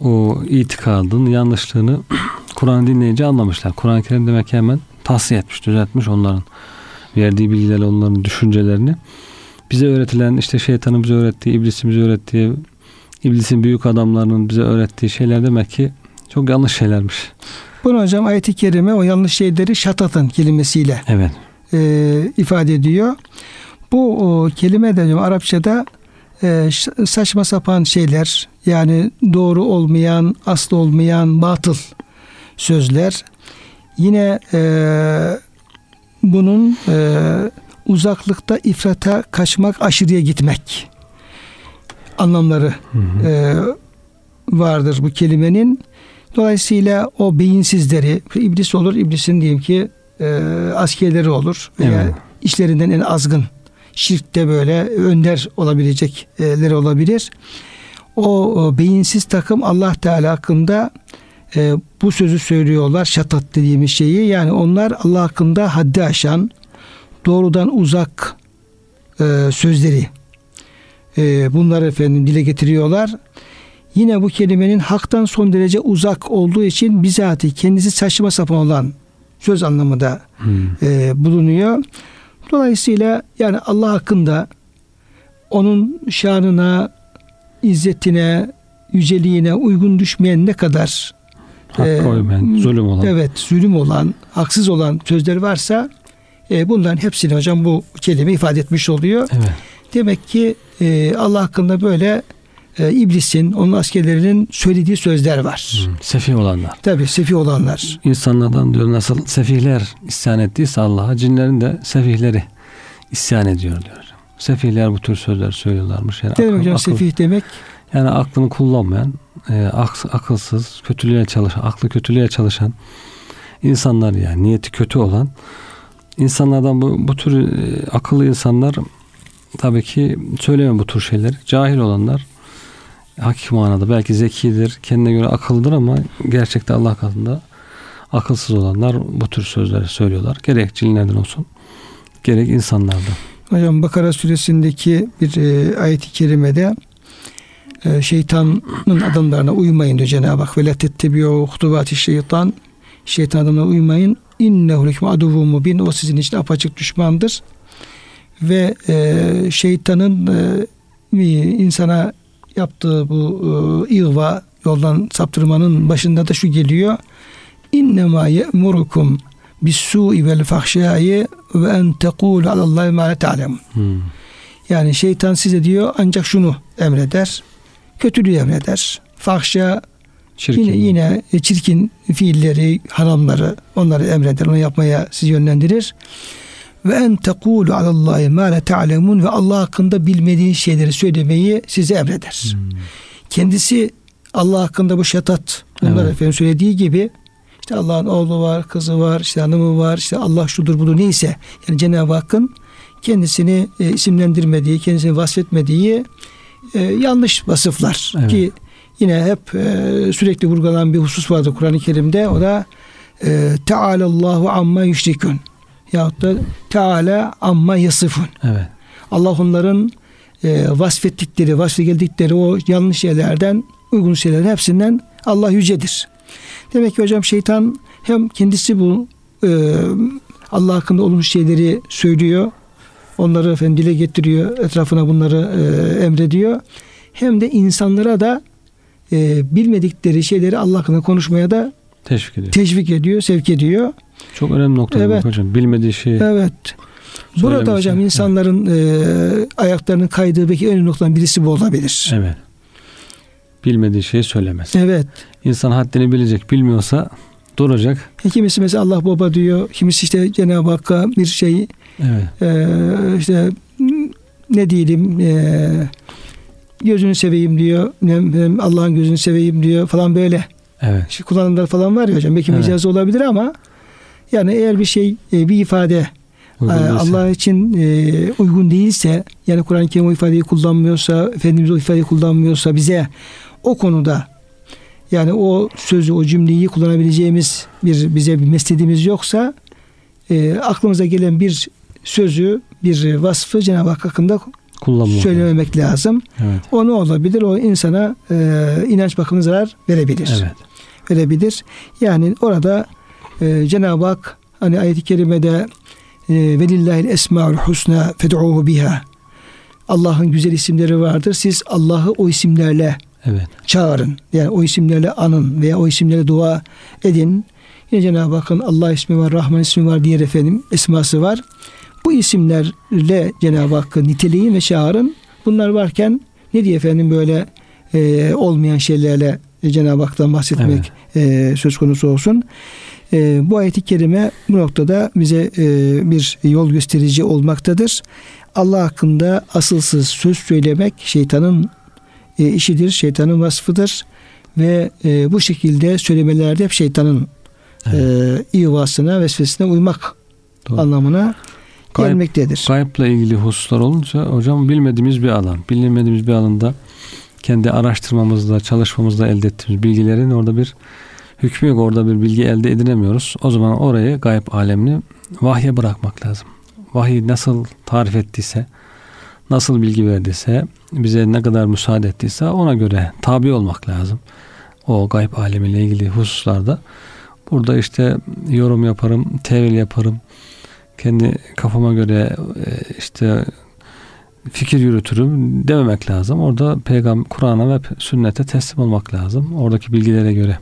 o itikadın yanlışlığını Kur'an dinleyince anlamışlar. Kur'an-ı Kerim demek ki hemen tahsiye etmiş, düzeltmiş onların verdiği bilgilerle onların düşüncelerini. Bize öğretilen işte şeytanın bize öğrettiği, iblisin bize öğrettiği, iblisin büyük adamlarının bize öğrettiği şeyler demek ki çok yanlış şeylermiş. Bunu hocam ayet-i kerime o yanlış şeyleri şatatın kelimesiyle evet. e, ifade ediyor. Bu o, kelime de hocam Arapçada e, saçma sapan şeyler yani doğru olmayan, aslı olmayan, batıl sözler. Yine e, bunun e, uzaklıkta ifrata kaçmak, aşırıya gitmek anlamları hı hı. E, vardır bu kelimenin. Dolayısıyla o beyinsizleri, iblis olur, iblisin diyelim ki e, askerleri olur veya evet. işlerinden en azgın şirkte böyle önder olabilecekleri olabilir. O, o beyinsiz takım Allah Teala hakkında e, bu sözü söylüyorlar. Şatat dediğimiz şeyi. Yani onlar Allah hakkında haddi aşan, doğrudan uzak e, sözleri e, bunları efendim dile getiriyorlar. Yine bu kelimenin haktan son derece uzak olduğu için bizatihi kendisi saçma sapan olan söz anlamında hmm. e, bulunuyor. Dolayısıyla yani Allah hakkında onun şanına, izzetine, yüceliğine uygun düşmeyen ne kadar Hak e, koymayan, zulüm olan. Evet, zulüm olan, haksız olan sözler varsa e, bunların hepsini hocam bu kelime ifade etmiş oluyor. Evet. Demek ki e, Allah hakkında böyle e, iblisin, onun askerlerinin söylediği sözler var. Hmm, sefih olanlar. Tabi sefih olanlar. İnsanlardan diyor nasıl sefihler isyan ettiyse Allah'a cinlerin de sefihleri isyan ediyor diyor. Sefihler bu tür sözler söylüyorlarmış. Yani Değil akıl, hocam akıl, sefih demek? Yani aklını kullanmayan, e, ak, akılsız, kötülüğe çalışan, aklı kötülüğe çalışan insanlar yani niyeti kötü olan insanlardan bu, bu tür e, akıllı insanlar tabii ki söylemiyor bu tür şeyler. Cahil olanlar hakiki manada belki zekidir, kendine göre akıllıdır ama gerçekte Allah katında akılsız olanlar bu tür sözleri söylüyorlar. Gerek cinlerden olsun, gerek insanlardan. Hocam Bakara suresindeki bir e, ayet-i kerimede e, şeytanın adımlarına uymayın diyor Cenab-ı Hak. Ve la tettebi'u hutubati şeytan. Şeytan adımlarına uymayın. İnnehu lekum aduvu mubin. O sizin için apaçık düşmandır. Ve e, şeytanın e, insana yaptığı bu e, ihva yoldan saptırmanın başında da şu geliyor. İnnemâ ye'murukum bis-sû'i vel fahşâi ve en tekûlu alallahi ma la ta'lemun. Hmm. Yani şeytan size diyor ancak şunu emreder. Kötülüğü emreder. Fahşa çirkin. yine yine çirkin fiilleri, haramları onları emreder. Onu yapmaya sizi yönlendirir. Ve en tekulu alallahi ma la ta'lemun ve Allah hakkında bilmediğin şeyleri söylemeyi size emreder. Hmm. Kendisi Allah hakkında bu şatat bunlar evet. efendim söylediği gibi işte Allah'ın oğlu var, kızı var, işte hanımı var, işte Allah şudur budur neyse. Yani Cenab-ı Hakk'ın kendisini e, isimlendirmediği, kendisini vasfetmediği e, yanlış vasıflar evet. ki yine hep e, sürekli vurgulanan bir husus vardı Kur'an-ı Kerim'de. O da e, Tealallahu amma yüşrikün yahut da Teala amma yasıfun. Evet. Allah onların e, vasfettikleri, vasfe geldikleri o yanlış şeylerden, uygun şeylerin hepsinden Allah yücedir. Demek ki hocam şeytan hem kendisi bu e, Allah hakkında olumsuz şeyleri söylüyor. Onları efendim dile getiriyor. Etrafına bunları e, emrediyor. Hem de insanlara da e, bilmedikleri şeyleri Allah hakkında konuşmaya da teşvik ediyor. Teşvik ediyor, sevk ediyor. Çok önemli nokta evet. hocam. Bilmediği şeyi. Evet. Burada hocam insanların e, ayaklarının kaydığı belki en önemli noktadan birisi bu olabilir. Evet. Bilmediği şeyi söylemez. Evet. İnsan haddini bilecek. Bilmiyorsa duracak. E, kimisi mesela Allah baba diyor. Kimisi işte Cenab-ı Hakk'a bir şey evet. e, işte ne diyelim e, gözünü seveyim diyor. Allah'ın gözünü seveyim diyor falan böyle. Evet. İşte kullanımlar falan var ya hocam. Belki evet. mecaz olabilir ama yani eğer bir şey e, bir ifade e, Allah için e, uygun değilse yani Kur'an-ı Kerim o ifadeyi kullanmıyorsa Efendimiz o ifadeyi kullanmıyorsa bize o konuda yani o sözü o cümleyi kullanabileceğimiz bir bize bir meslediğimiz yoksa e, aklımıza gelen bir sözü bir vasfı Cenab-ı Hak hakkında Kullanmak. söylememek lazım. Evet. O ne olabilir? O insana e, inanç bakımına zarar verebilir. Evet. Verebilir. Yani orada e, Cenab-ı Hak hani ayet-i kerimede e, velillahil esmaul husna fed'uhu biha Allah'ın güzel isimleri vardır. Siz Allah'ı o isimlerle evet. çağırın. Yani o isimlerle anın veya o isimlerle dua edin. Yine Cenab-ı Hakk'ın Allah ismi var, Rahman ismi var diğer efendim esması var. Bu isimlerle Cenab-ı Hakk'ı niteleyin ve çağırın. Bunlar varken ne diye efendim böyle e, olmayan şeylerle Cenab-ı Hak'tan bahsetmek evet. e, söz konusu olsun. E, bu ayet-i kerime bu noktada bize e, bir yol gösterici olmaktadır. Allah hakkında asılsız söz söylemek şeytanın e, işidir, şeytanın vasfıdır ve e, bu şekilde söylemelerde hep şeytanın evet. e, ivasına, vesvesine uymak Doğru. anlamına Gayb, gelmektedir. Gayipla ilgili hususlar olunca hocam bilmediğimiz bir alan, bilinmediğimiz bir alanda kendi araştırmamızda, çalışmamızda elde ettiğimiz bilgilerin orada bir hükmü yok. Orada bir bilgi elde edinemiyoruz. O zaman orayı gayb alemini vahye bırakmak lazım. Vahiy nasıl tarif ettiyse, nasıl bilgi verdiyse, bize ne kadar müsaade ettiyse ona göre tabi olmak lazım. O gayb alemiyle ilgili hususlarda. Burada işte yorum yaparım, tevil yaparım. Kendi kafama göre e, işte fikir yürütürüm dememek lazım. Orada peygamber Kur'an'a ve sünnete teslim olmak lazım. Oradaki bilgilere göre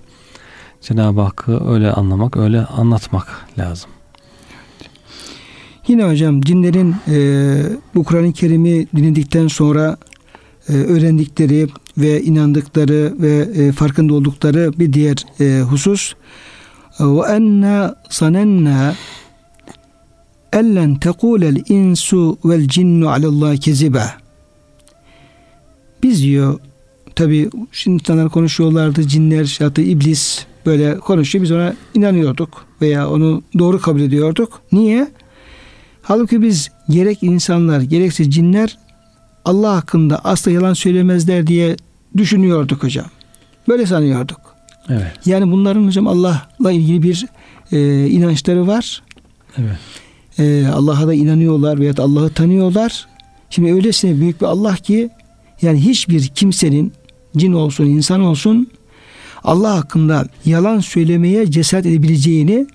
Cenab-ı Hakk'ı öyle anlamak, öyle anlatmak lazım. Yine hocam cinlerin e, bu Kur'an-ı Kerim'i dinledikten sonra e, öğrendikleri ve inandıkları ve e, farkında oldukları bir diğer e, husus ve enna sanenna ellen tekulel insu vel cinnu alallah kezibe biz diyor tabi şimdi insanlar konuşuyorlardı cinler şartı iblis böyle konuşuyor biz ona inanıyorduk veya onu doğru kabul ediyorduk niye halbuki biz gerek insanlar gerekse cinler Allah hakkında asla yalan söylemezler diye düşünüyorduk hocam. Böyle sanıyorduk. Evet. Yani bunların hocam Allah'la ilgili bir e, inançları var. Evet. E, Allah'a da inanıyorlar veya Allah'ı tanıyorlar. Şimdi öylesine büyük bir Allah ki yani hiçbir kimsenin cin olsun insan olsun Allah hakkında yalan söylemeye cesaret edebileceğini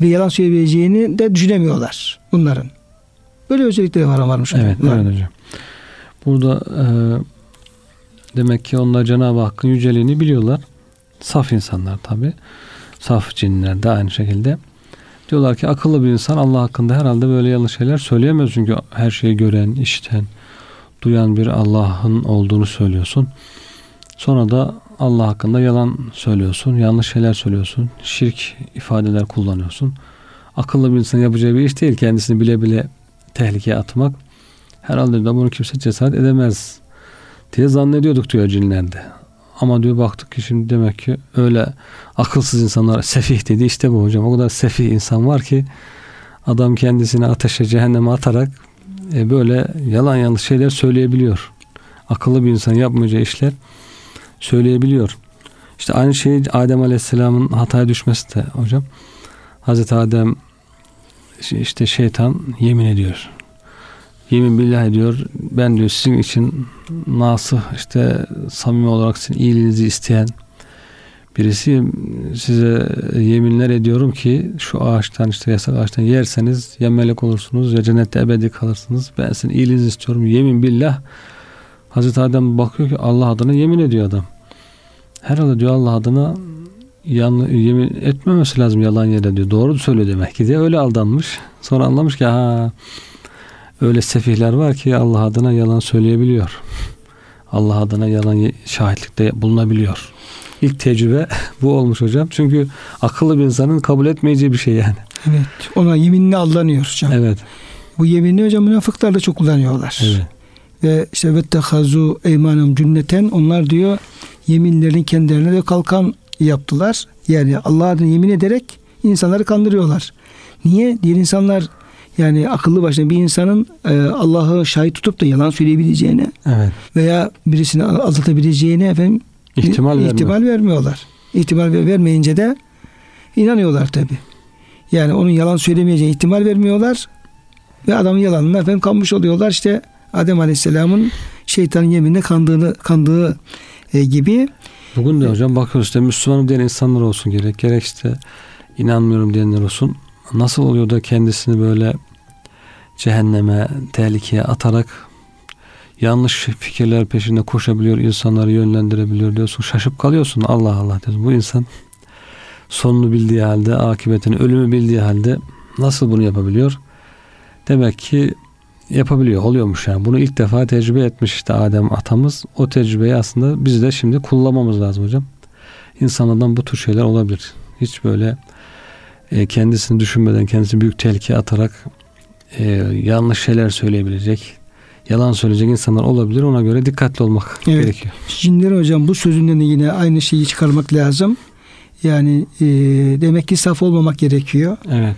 ve yalan söyleyebileceğini de düşünemiyorlar bunların. Böyle özellikleri var varmış. Evet, evet hocam. Burada e, demek ki onlar Cenab-ı Hakk'ın yüceliğini biliyorlar. Saf insanlar tabi. Saf cinler de aynı şekilde. Diyorlar ki akıllı bir insan Allah hakkında herhalde böyle yanlış şeyler söyleyemez. Çünkü her şeyi gören, işiten, duyan bir Allah'ın olduğunu söylüyorsun. Sonra da Allah hakkında yalan söylüyorsun, yanlış şeyler söylüyorsun, şirk ifadeler kullanıyorsun. Akıllı bir insan yapacağı bir iş değil. Kendisini bile bile tehlikeye atmak. Herhalde de bunu kimse cesaret edemez diye zannediyorduk diyor cinlerde. Ama diyor baktık ki şimdi demek ki öyle akılsız insanlar sefih dedi işte bu hocam. O kadar sefih insan var ki adam kendisini ateşe cehenneme atarak e, böyle yalan yanlış şeyler söyleyebiliyor. Akıllı bir insan yapmayacağı işler söyleyebiliyor. İşte aynı şey Adem Aleyhisselam'ın hataya düşmesi de hocam. Hazreti Adem işte şeytan yemin ediyor. Yemin billah ediyor. Ben diyor sizin için nasıl işte samimi olarak sizin iyiliğinizi isteyen birisi size yeminler ediyorum ki şu ağaçtan işte yasak ağaçtan yerseniz ya melek olursunuz ya cennette ebedi kalırsınız. Ben sizin iyiliğinizi istiyorum. Yemin billah Hazreti Adem bakıyor ki Allah adına yemin ediyor adam. Herhalde diyor Allah adına yan, yemin etmemesi lazım yalan yere diyor. Doğru söylüyor demek ki diye öyle aldanmış. Sonra anlamış ki ha öyle sefihler var ki Allah adına yalan söyleyebiliyor. Allah adına yalan şahitlikte bulunabiliyor. İlk tecrübe bu olmuş hocam. Çünkü akıllı bir insanın kabul etmeyeceği bir şey yani. Evet. Ona yeminine aldanıyor hocam. Evet. Bu yeminini hocam münafıklar da çok kullanıyorlar. Evet. Ve işte vettehazu eymanım cünneten onlar diyor yeminlerin kendilerine de kalkan yaptılar. Yani Allah adına yemin ederek insanları kandırıyorlar. Niye? Diğer insanlar yani akıllı başına bir insanın e, Allah'ı şahit tutup da yalan söyleyebileceğine evet. veya birisini aldatabileceğine efendim ihtimal, ihtimal vermiyor. vermiyorlar. İhtimal vermeyince de inanıyorlar tabi. Yani onun yalan söylemeyeceğine ihtimal vermiyorlar ve adamın yalanına efendim kanmış oluyorlar. İşte Adem Aleyhisselam'ın şeytanın yeminine kandığını kandığı e, gibi. Bugün de hocam bakıyoruz işte Müslümanım diyen insanlar olsun gerek gerek işte inanmıyorum diyenler olsun. Nasıl oluyor da kendisini böyle cehenneme, tehlikeye atarak yanlış fikirler peşinde koşabiliyor, insanları yönlendirebiliyor diyorsun. Şaşıp kalıyorsun. Allah Allah diyorsun. Bu insan sonunu bildiği halde, akıbetini, ölümü bildiği halde nasıl bunu yapabiliyor? Demek ki yapabiliyor, oluyormuş yani. Bunu ilk defa tecrübe etmiş işte Adem atamız. O tecrübeyi aslında biz de şimdi kullanmamız lazım hocam. İnsanlardan bu tür şeyler olabilir. Hiç böyle e, kendisini düşünmeden, kendisini büyük tehlike atarak e, yanlış şeyler söyleyebilecek, yalan söyleyecek insanlar olabilir. Ona göre dikkatli olmak evet. gerekiyor. Cinler hocam bu sözünden de yine aynı şeyi çıkarmak lazım. Yani e, demek ki saf olmamak gerekiyor. Evet.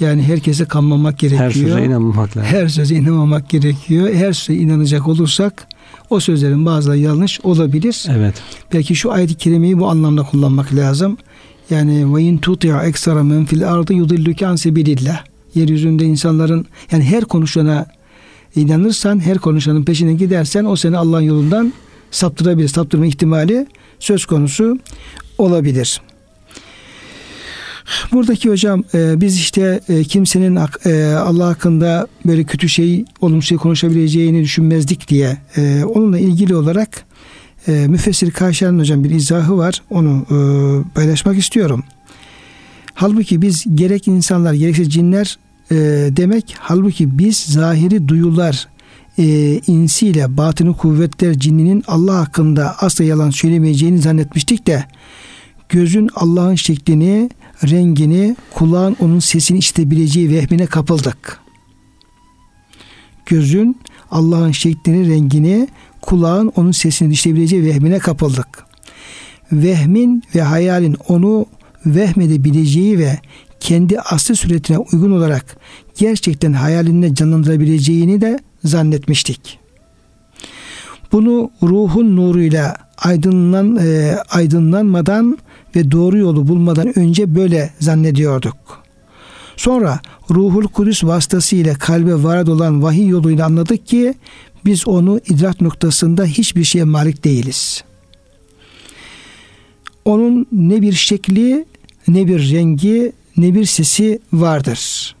Yani herkese kanmamak gerekiyor. Her söze inanmamak lazım. Her söze inanmamak gerekiyor. Her söze inanacak olursak o sözlerin bazıları yanlış olabilir. Evet. Belki şu ayet-i kerimeyi bu anlamda kullanmak lazım. Yani ve in tuti'a eksara men fil ardı yudilluke an sebilillah. Yeryüzünde insanların yani her konuşana inanırsan, her konuşanın peşine gidersen o seni Allah'ın yolundan saptırabilir. Saptırma ihtimali söz konusu olabilir. Buradaki hocam e, biz işte e, kimsenin e, Allah hakkında böyle kötü şey, olumsuz şey konuşabileceğini düşünmezdik diye e, onunla ilgili olarak e, Müfessir Kaşer'in hocam bir izahı var. Onu e, paylaşmak istiyorum. Halbuki biz gerek insanlar gerekse cinler e, demek halbuki biz zahiri duyular e, insiyle batını kuvvetler cinninin Allah hakkında asla yalan söylemeyeceğini zannetmiştik de gözün Allah'ın şeklini, rengini, kulağın onun sesini işitebileceği vehmine kapıldık. Gözün Allah'ın şeklini, rengini, kulağın onun sesini işitebileceği vehmine kapıldık. Vehmin ve hayalin onu vehmedebileceği ve kendi asli suretine uygun olarak gerçekten hayalinde canlandırabileceğini de zannetmiştik. Bunu ruhun nuruyla aydınlan, e, aydınlanmadan ve doğru yolu bulmadan önce böyle zannediyorduk. Sonra ruhul kudüs vasıtasıyla kalbe varat olan vahiy yoluyla anladık ki biz onu idrak noktasında hiçbir şeye malik değiliz. Onun ne bir şekli, ne bir rengi, ne bir sesi vardır.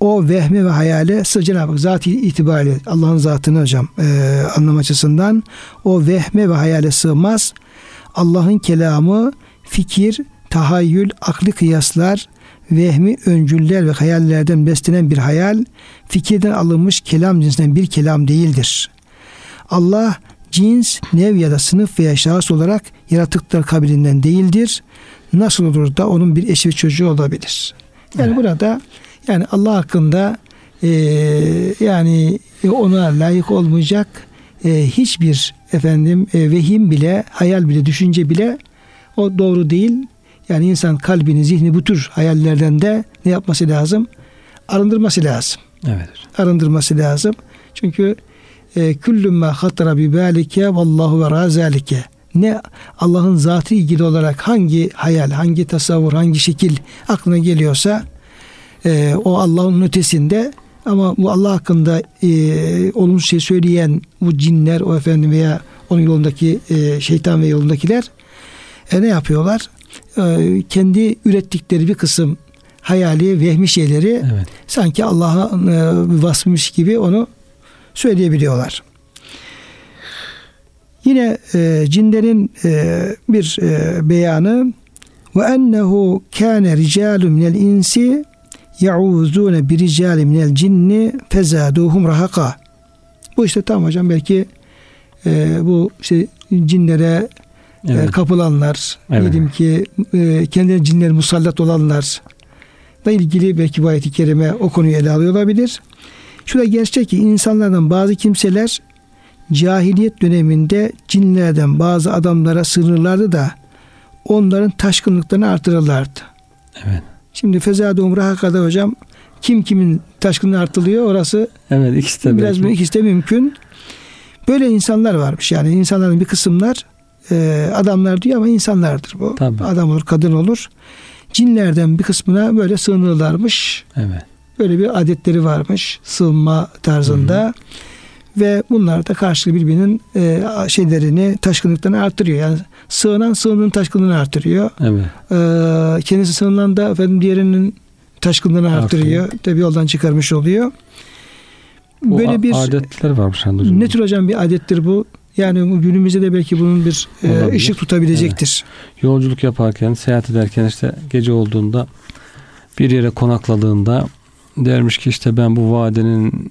O vehme ve hayale sırf Cenab-ı Hak zat itibariyle Allah'ın zatını hocam e, anlam açısından o vehme ve hayale sığmaz. Allah'ın kelamı fikir, tahayyül, akli kıyaslar, vehmi öncüller ve hayallerden beslenen bir hayal, fikirden alınmış kelam cinsinden bir kelam değildir. Allah cins, nev ya da sınıf veya şahıs olarak yaratıklar kabilinden değildir. Nasıl olur da onun bir eşi ve çocuğu olabilir? Yani evet. burada yani Allah hakkında e, yani ona layık olmayacak e, hiçbir efendim e, vehim bile, hayal bile, düşünce bile o doğru değil. Yani insan kalbini, zihni bu tür hayallerden de ne yapması lazım? Arındırması lazım. Evet. Arındırması lazım. Çünkü e, küllüm ma hatara bi balike vallahu ve razalike. Ne Allah'ın zatı ilgili olarak hangi hayal, hangi tasavvur, hangi şekil aklına geliyorsa e, o Allah'ın ötesinde ama bu Allah hakkında e, olumsuz şey söyleyen bu cinler o efendim veya onun yolundaki e, şeytan ve yolundakiler e, ne yapıyorlar? E, kendi ürettikleri bir kısım hayali, vehmi şeyleri evet. sanki Allah'a e, vasfmış gibi onu söyleyebiliyorlar. Yine e, cinlerin e, bir e, beyanı ve ennehu kâne ricalun minel insi yauzune bir ricali minel cinni fezaduhum rahaka. Bu işte tam hocam belki e, bu işte cinlere e, evet. e, kapılanlar, evet. dedim ki e, kendileri cinler musallat olanlar da ilgili belki bu ayet-i kerime o konuyu ele alıyor olabilir. Şurada gerçek ki insanlardan bazı kimseler cahiliyet döneminde cinlerden bazı adamlara sığınırlardı da onların taşkınlıklarını artırırlardı. Evet. Şimdi Fezade Umrah'a kadar hocam kim kimin taşkınlığı artılıyor orası evet, ikisi de biraz belki. ikisi de mümkün. Böyle insanlar varmış yani insanların bir kısımlar e, adamlar diyor ama insanlardır bu. Tabii. Adam olur kadın olur. Cinlerden bir kısmına böyle sığınırlarmış. Evet. Böyle bir adetleri varmış sığınma tarzında. Hı hı. Ve bunlar da karşılıklı birbirinin e, şeylerini, taşkınlıklarını artırıyor. Yani sığınan sığının taşkınlığını artırıyor. Evet. E, kendisi sığınan da efendim diğerinin taşkınlığını artırıyor. Artıyor. Tabi yoldan çıkarmış oluyor. Bu Böyle bir adetler varmış hocam. Ne tür hocam bir adettir bu? Yani günümüzde de belki bunun bir e, ışık tutabilecektir. Evet. Yolculuk yaparken, seyahat ederken işte gece olduğunda bir yere konakladığında dermiş ki işte ben bu vadenin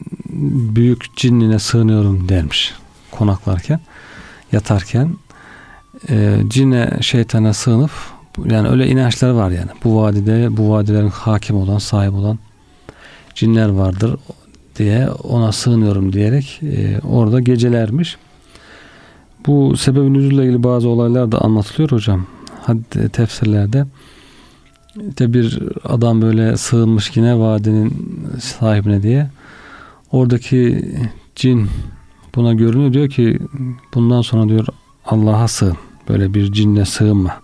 büyük cinnine sığınıyorum dermiş konaklarken yatarken e, cinne şeytana sığınıp yani öyle inançlar var yani bu vadide bu vadilerin hakim olan sahip olan cinler vardır diye ona sığınıyorum diyerek e, orada gecelermiş. Bu sebebin nüzulle ilgili bazı olaylar da anlatılıyor hocam. Hadi tefsirlerde. İşte bir adam böyle sığınmış yine vadinin sahibine diye. Oradaki cin buna görünüyor diyor ki bundan sonra diyor Allah'a sığın. Böyle bir cinle sığınma.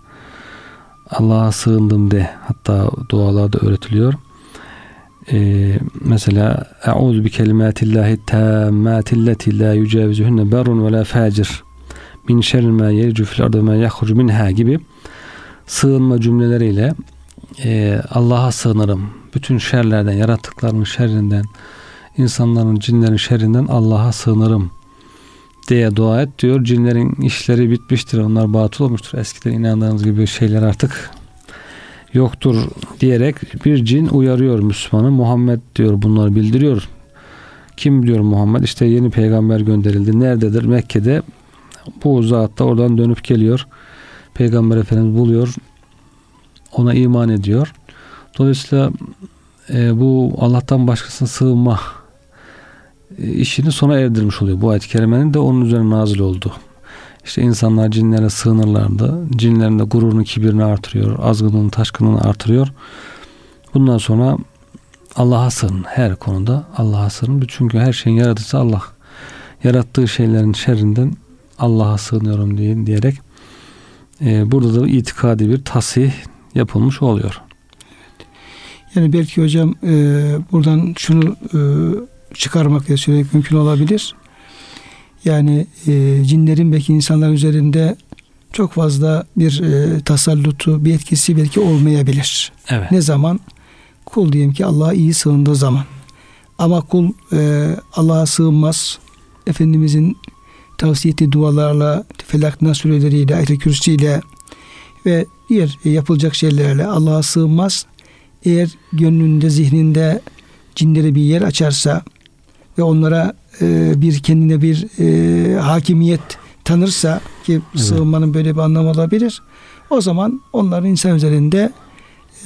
Allah'a sığındım de. Hatta dualarda öğretiliyor. Ee, mesela Eûzu bi kelimatillahi tammâtilleti la yücevzuhunne berun ve la facir min şerri ma yercu fil ardı ma yahrucu minha gibi sığınma cümleleriyle e, Allah'a sığınırım. Bütün şerlerden, yaratıkların şerrinden, insanların, cinlerin şerrinden Allah'a sığınırım diye dua et diyor. Cinlerin işleri bitmiştir. Onlar batıl olmuştur. Eskiden inandığınız gibi şeyler artık yoktur diyerek bir cin uyarıyor Müslümanı. Muhammed diyor bunları bildiriyor. Kim diyor Muhammed? İşte yeni peygamber gönderildi. Nerededir? Mekke'de. Bu zat da oradan dönüp geliyor. Peygamber Efendimiz buluyor. Ona iman ediyor. Dolayısıyla e, bu Allah'tan başkasına sığınma işini sona erdirmiş oluyor. Bu ayet-i kerimenin de onun üzerine nazil oldu. İşte insanlar cinlere sığınırlardı. Cinlerin de gururunu, kibirini artırıyor. Azgınlığını, taşkınlığını artırıyor. Bundan sonra Allah'a sığın. Her konuda Allah'a sığın. Çünkü her şeyin yaratıcısı Allah. Yarattığı şeylerin şerrinden Allah'a sığınıyorum diye, diyerek e, burada da itikadi bir tasih yapılmış oluyor. Yani belki hocam e, buradan şunu e, çıkarmak diye söylemek mümkün olabilir. Yani e, cinlerin belki insanlar üzerinde çok fazla bir e, tasallutu, bir etkisi belki olmayabilir. Evet. Ne zaman? Kul diyelim ki Allah'a iyi sığındığı zaman. Ama kul e, Allah'a sığınmaz. Efendimizin tavsiye ettiği dualarla, felak nasureleriyle, ayet kürsüyle ve diğer e, yapılacak şeylerle Allah'a sığınmaz. Eğer gönlünde, zihninde cinlere bir yer açarsa ve onlara e, bir kendine bir e, hakimiyet tanırsa ki sığınmanın böyle bir anlamı olabilir. O zaman onların insan üzerinde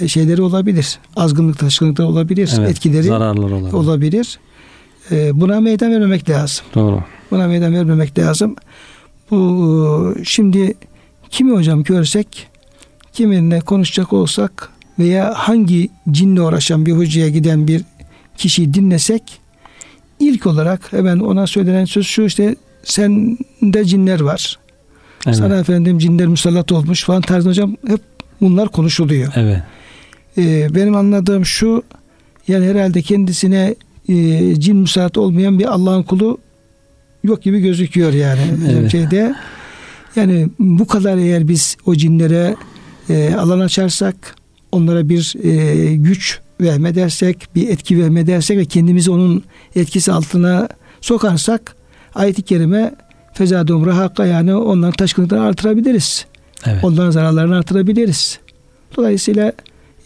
e, şeyleri olabilir. Azgınlık, taşkınlıklar olabilir. Evet, etkileri zararlar olabilir. olabilir. Buna meydan vermemek lazım. Doğru. Buna meydan vermemek lazım. Bu şimdi kimi hocam görsek kiminle konuşacak olsak veya hangi cinle uğraşan bir hocaya giden bir kişiyi dinlesek ilk olarak hemen ona söylenen söz şu işte sende cinler var. Evet. Sana efendim cinler musallat olmuş falan tarzında hocam hep bunlar konuşuluyor. Evet. Ee, benim anladığım şu yani herhalde kendisine e, cin musallat olmayan bir Allah'ın kulu yok gibi gözüküyor yani evet. şeyde. Yani bu kadar eğer biz o cinlere e, alan açarsak onlara bir e, güç vehmedersek, bir etki vehmedersek ve kendimizi onun etkisi altına sokarsak ayet-i kerime fezadum rahaka yani onların taşkınlıklarını artırabiliriz. Evet. Onların zararlarını artırabiliriz. Dolayısıyla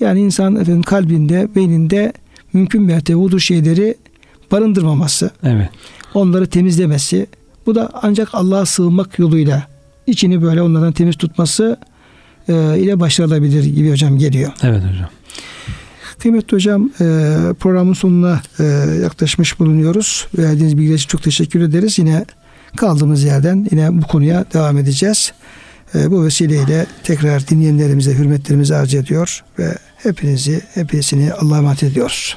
yani insan efendim kalbinde, beyninde mümkün mertebe bu şeyleri barındırmaması. Evet. Onları temizlemesi. Bu da ancak Allah'a sığınmak yoluyla içini böyle onlardan temiz tutması e, ile başarılabilir gibi hocam geliyor. Evet hocam. Kıymetli hocam e, programın sonuna e, yaklaşmış bulunuyoruz. Verdiğiniz bilgiler için çok teşekkür ederiz. Yine kaldığımız yerden yine bu konuya devam edeceğiz. E, bu vesileyle tekrar dinleyenlerimize hürmetlerimizi arz ediyor ve hepinizi hepsini Allah'a emanet ediyoruz.